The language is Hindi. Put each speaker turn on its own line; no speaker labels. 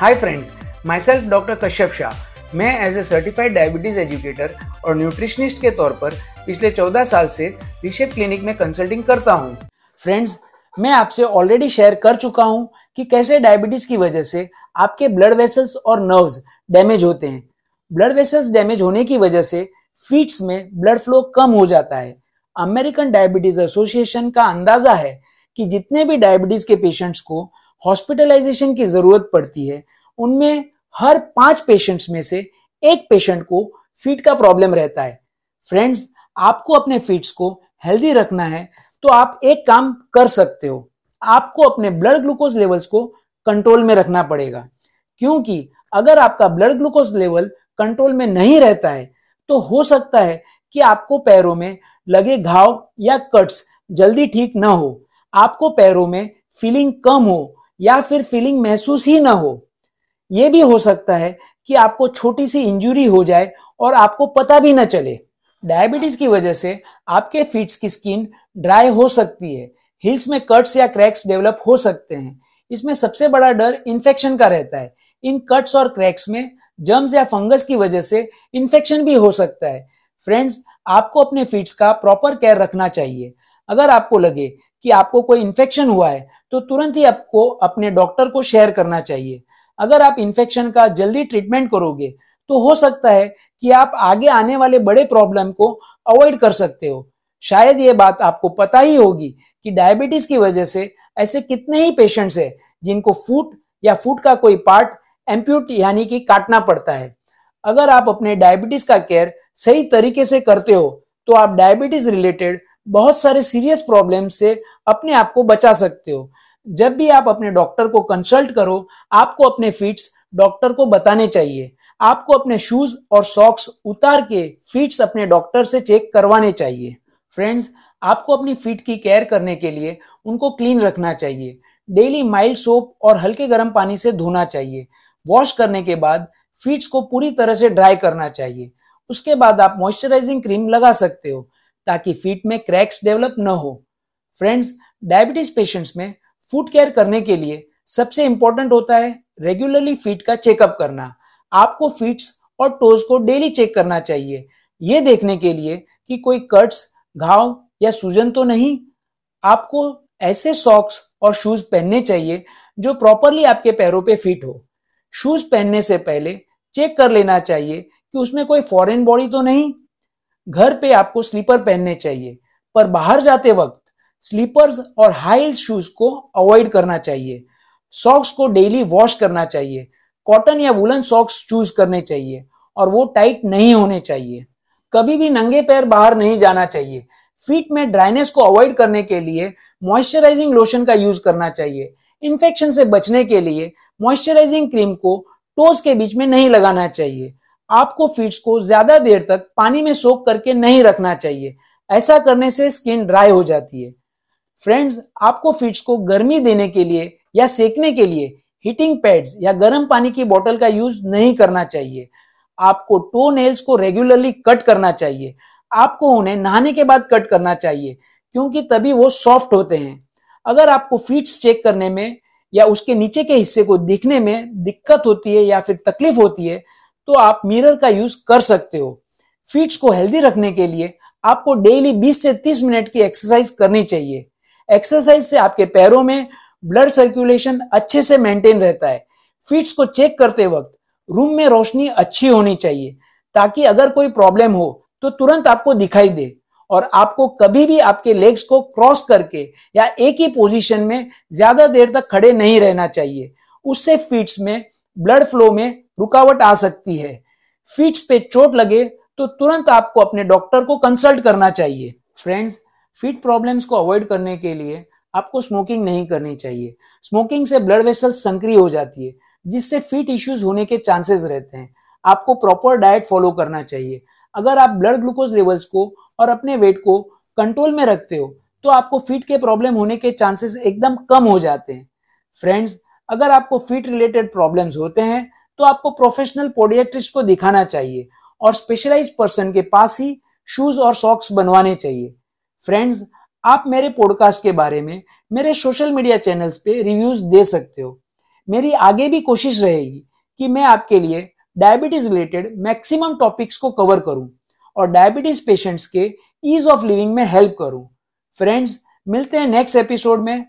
Hi friends myself doctor Kashyap Shah मैं as a certified diabetes educator और न्यूट्रिशनिस्ट के तौर पर पिछले 14 साल से रिशेप क्लिनिक में कंसल्टिंग करता हूँ। फ्रेंड्स मैं आपसे ऑलरेडी शेयर कर चुका हूँ कि कैसे डायबिटीज़ की वजह से आपके ब्लड वेसल्स और नर्व्स डैमेज होते हैं। ब्लड वेसल्स डैमेज होने की वजह से फीट्स में ब्लड फ्लो कम हो जाता है। अमेरिकन डायबिटीज़ एसोसिएशन का अंदाज़ा है कि जितने भी डायबिटीज़ के पेशेंट्स को हॉस्पिटलाइजेशन की ज़रूरत पड़ती है, उनमें हर पाँच पेशेंट्स में से एक पेशेंट को फीट का प्रॉब्लम रहता है। फ्रेंड्स आपको अपने फीट्स को हेल्दी रखना है तो आप एक काम कर सकते हो। आपको अपने ब्लड ग्लूकोज लेवल्स को कंट्रोल में रखना पड़ेगा। क्योंकि अगर आपका ब्लड ग्लूकोज लेवल कंट्रोल में नहीं रहता है तो हो सकता है कि आपको पैरों में लगे घाव या कट्स जल्दी ठीक ना हो। आपको पैरों में फीलिंग कम हो या फिर फीलिंग महसूस ही ना हो। यह भी हो सकता है कि आपको छोटी सी इंजुरी हो जाए और आपको पता भी न चले। डायबिटीज़ की वजह से आपके फीट्स की स्किन ड्राई हो सकती है। हिल्स में कट्स या क्रैक्स डेवलप हो सकते हैं। इसमें सबसे बड़ा डर इन्फेक्शन का रहता है। इन कट्स और क्रैक्स में जर्म्स या फंगस की वजह से इन्फेक्शन भी हो सकता है। फ्रेंड्स आपको अपने फीट्स का प्रॉपर केयर रखना चाहिए। अगर आपको लगे कि आपको कोई इन्फेक्शन हुआ है तो तुरंत ही आपको अपने डॉक्टर को शेयर करना चाहिए। अगर आप इन्फेक्शन का जल्दी ट्रीटमेंट करोगे तो हो सकता है कि आप आगे आने वाले बड़े प्रॉब्लम को अवॉइड कर सकते हो। शायद ये बात आपको पता ही होगी कि डायबिटीज़ की वजह से ऐसे कितने ही पेशेंट्स हैं जिनको फूट या फूट का कोई पार्ट एम्प्यूट यानी कि काटना पड़ता है। अगर आप अपने डायबिटीज़ का केयर सही तरीके से करते हो तो आप डायबिटीज़ रिलेटेड बहुत सारे सीरियस प्रॉब्लम से अपने आप को बचा सकते हो। जब भी आप अपने डॉक्टर को कंसल्ट करो, आपको अपने फीट्स डॉक्टर को बताने चाहिए। आपको अपने शूज़ और सॉक्स उतार के फीट्स अपने डॉक्टर से चेक करवाने चाहिए। फ्रेंड्स आपको अपनी फीट की केयर करने के लिए उनको क्लीन रखना चाहिए। डेली माइल्ड सोप और हल्के गर्म पानी से धोना चाहिए। वॉश करने के बाद फीट्स को पूरी तरह से ड्राई करना चाहिए। उसके बाद आप मॉइस्चराइजिंग क्रीम लगा सकते हो। ताकि फीट में क्रैक्स डेवलप न हो। फ्रेंड्स डायबिटीज़ पेशेंट्स में फ़ूड केयर करने के लिए सबसे इंपॉर्टेंट होता है रेगुलरली फीट का चेकअप करना। आपको फीट्स और टोज को डेली चेक करना चाहिए। ये देखने के लिए कि कोई कट्स घाव या सूजन तो नहीं। आपको ऐसे सॉक्स और शूज़ पहनने चाहिए जो प्रॉपरली आपके पैरों पे फिट हो। शूज़ पहनने से पहले चेक कर लेना चाहिए कि उसमें कोई फॉरेन बॉडी तो नहीं। घर पे आपको स्लीपर पहनने चाहिए, पर बाहर जाते वक्त स्लीपर्स और हाई शूज़ को अवॉइड करना चाहिए। सॉक्स को डेली वॉश करना चाहिए। कॉटन या वुलन सॉक्स चूज़ करने चाहिए और वो टाइट नहीं होने चाहिए। कभी भी नंगे पैर बाहर नहीं जाना चाहिए। फीट में ड्राइनेस को अवॉइड करने के लिए मॉइस्चराइजिंग लोशन का यूज़ करना चाहिए। इन्फेक्शन से बचने के लिए मॉइस्चराइजिंग क्रीम को टोज के बीच में नहीं लगाना चाहिए। आपको फीट्स को ज़्यादा देर तक पानी में सोख करके नहीं रखना चाहिए। ऐसा करने से स्किन ड्राई हो जाती है। फ्रेंड्स आपको फीट्स को गर्मी देने के लिए या सेकने के लिए हीटिंग पैड्स या गर्म पानी की बोतल का यूज़ नहीं करना चाहिए। आपको टो नेल्स को रेगुलरली कट करना चाहिए। आपको उन्हें नहाने के बाद कट करना चाहिए, क्योंकि तभी वो सॉफ्ट होते हैं। अगर आपको फीट्स चेक करने में या उसके नीचे के हिस्से को दिखने में दिक्कत होती है या फिर तकलीफ़ होती है तो आप मिरर का यूज़ कर सकते हो। फीट्स को हेल्दी रखने के लिए आपको डेली 20 से 30 मिनट की एक्सरसाइज करनी चाहिए। एक्सरसाइज से आपके पैरों में ब्लड सर्कुलेशन अच्छे से मेंटेन रहता है। फीट्स को चेक करते वक्त रूम में रोशनी अच्छी होनी चाहिए, ताकि अगर कोई प्रॉब्लम हो तो तुरंत आपको दिखाई दे और आपको कभी भी आपके लेग्स को क्रॉस करके या एक ही पोजीशन में ज़्यादा देर तक खड़े नहीं रहना चाहिए। उससे फीट्स में ब्लड फ्लो में रुकावट आ सकती है। फीट्स पे चोट लगे तो तुरंत आपको अपने डॉक्टर को कंसल्ट करना चाहिए। फ्रेंड्स फीट प्रॉब्लम्स को अवॉइड करने के लिए आपको स्मोकिंग नहीं करनी चाहिए। स्मोकिंग से ब्लड वेसल संक्रिय हो जाती है, जिससे फीट इश्यूज़ होने के चांसेस रहते हैं। आपको प्रॉपर डाइट फॉलो करना चाहिए। अगर आप ब्लड ग्लूकोज लेवल्स को और अपने वेट को कंट्रोल में रखते हो तो आपको फीट के प्रॉब्लम होने के चांसेस एकदम कम हो जाते हैं। फ्रेंड्स, अगर आपको फीट रिलेटेड प्रॉब्लम्स होते हैं तो आपको प्रोफेशनल पोडियाट्रिस्ट को दिखाना चाहिए और स्पेशलाइज्ड पर्सन के पास ही शूज़ और सॉक्स बनवाने चाहिए। फ्रेंड्स आप मेरे पॉडकास्ट के बारे में, मेरे सोशल मीडिया चैनल्स पे रिव्यूज़ दे सकते हो। मेरी आगे भी कोशिश रहेगी कि मैं आपके लिए डायबिटीज़ रिलेटेड मैक्सिमम टॉपिक्स को कवर करूँ और डायबिटीज़ पेशेंट्स के ईज ऑफ़ लिविंग में हेल्प करूँ। फ्रेंड्स मिलते हैं नेक्स्ट एपिसोड में।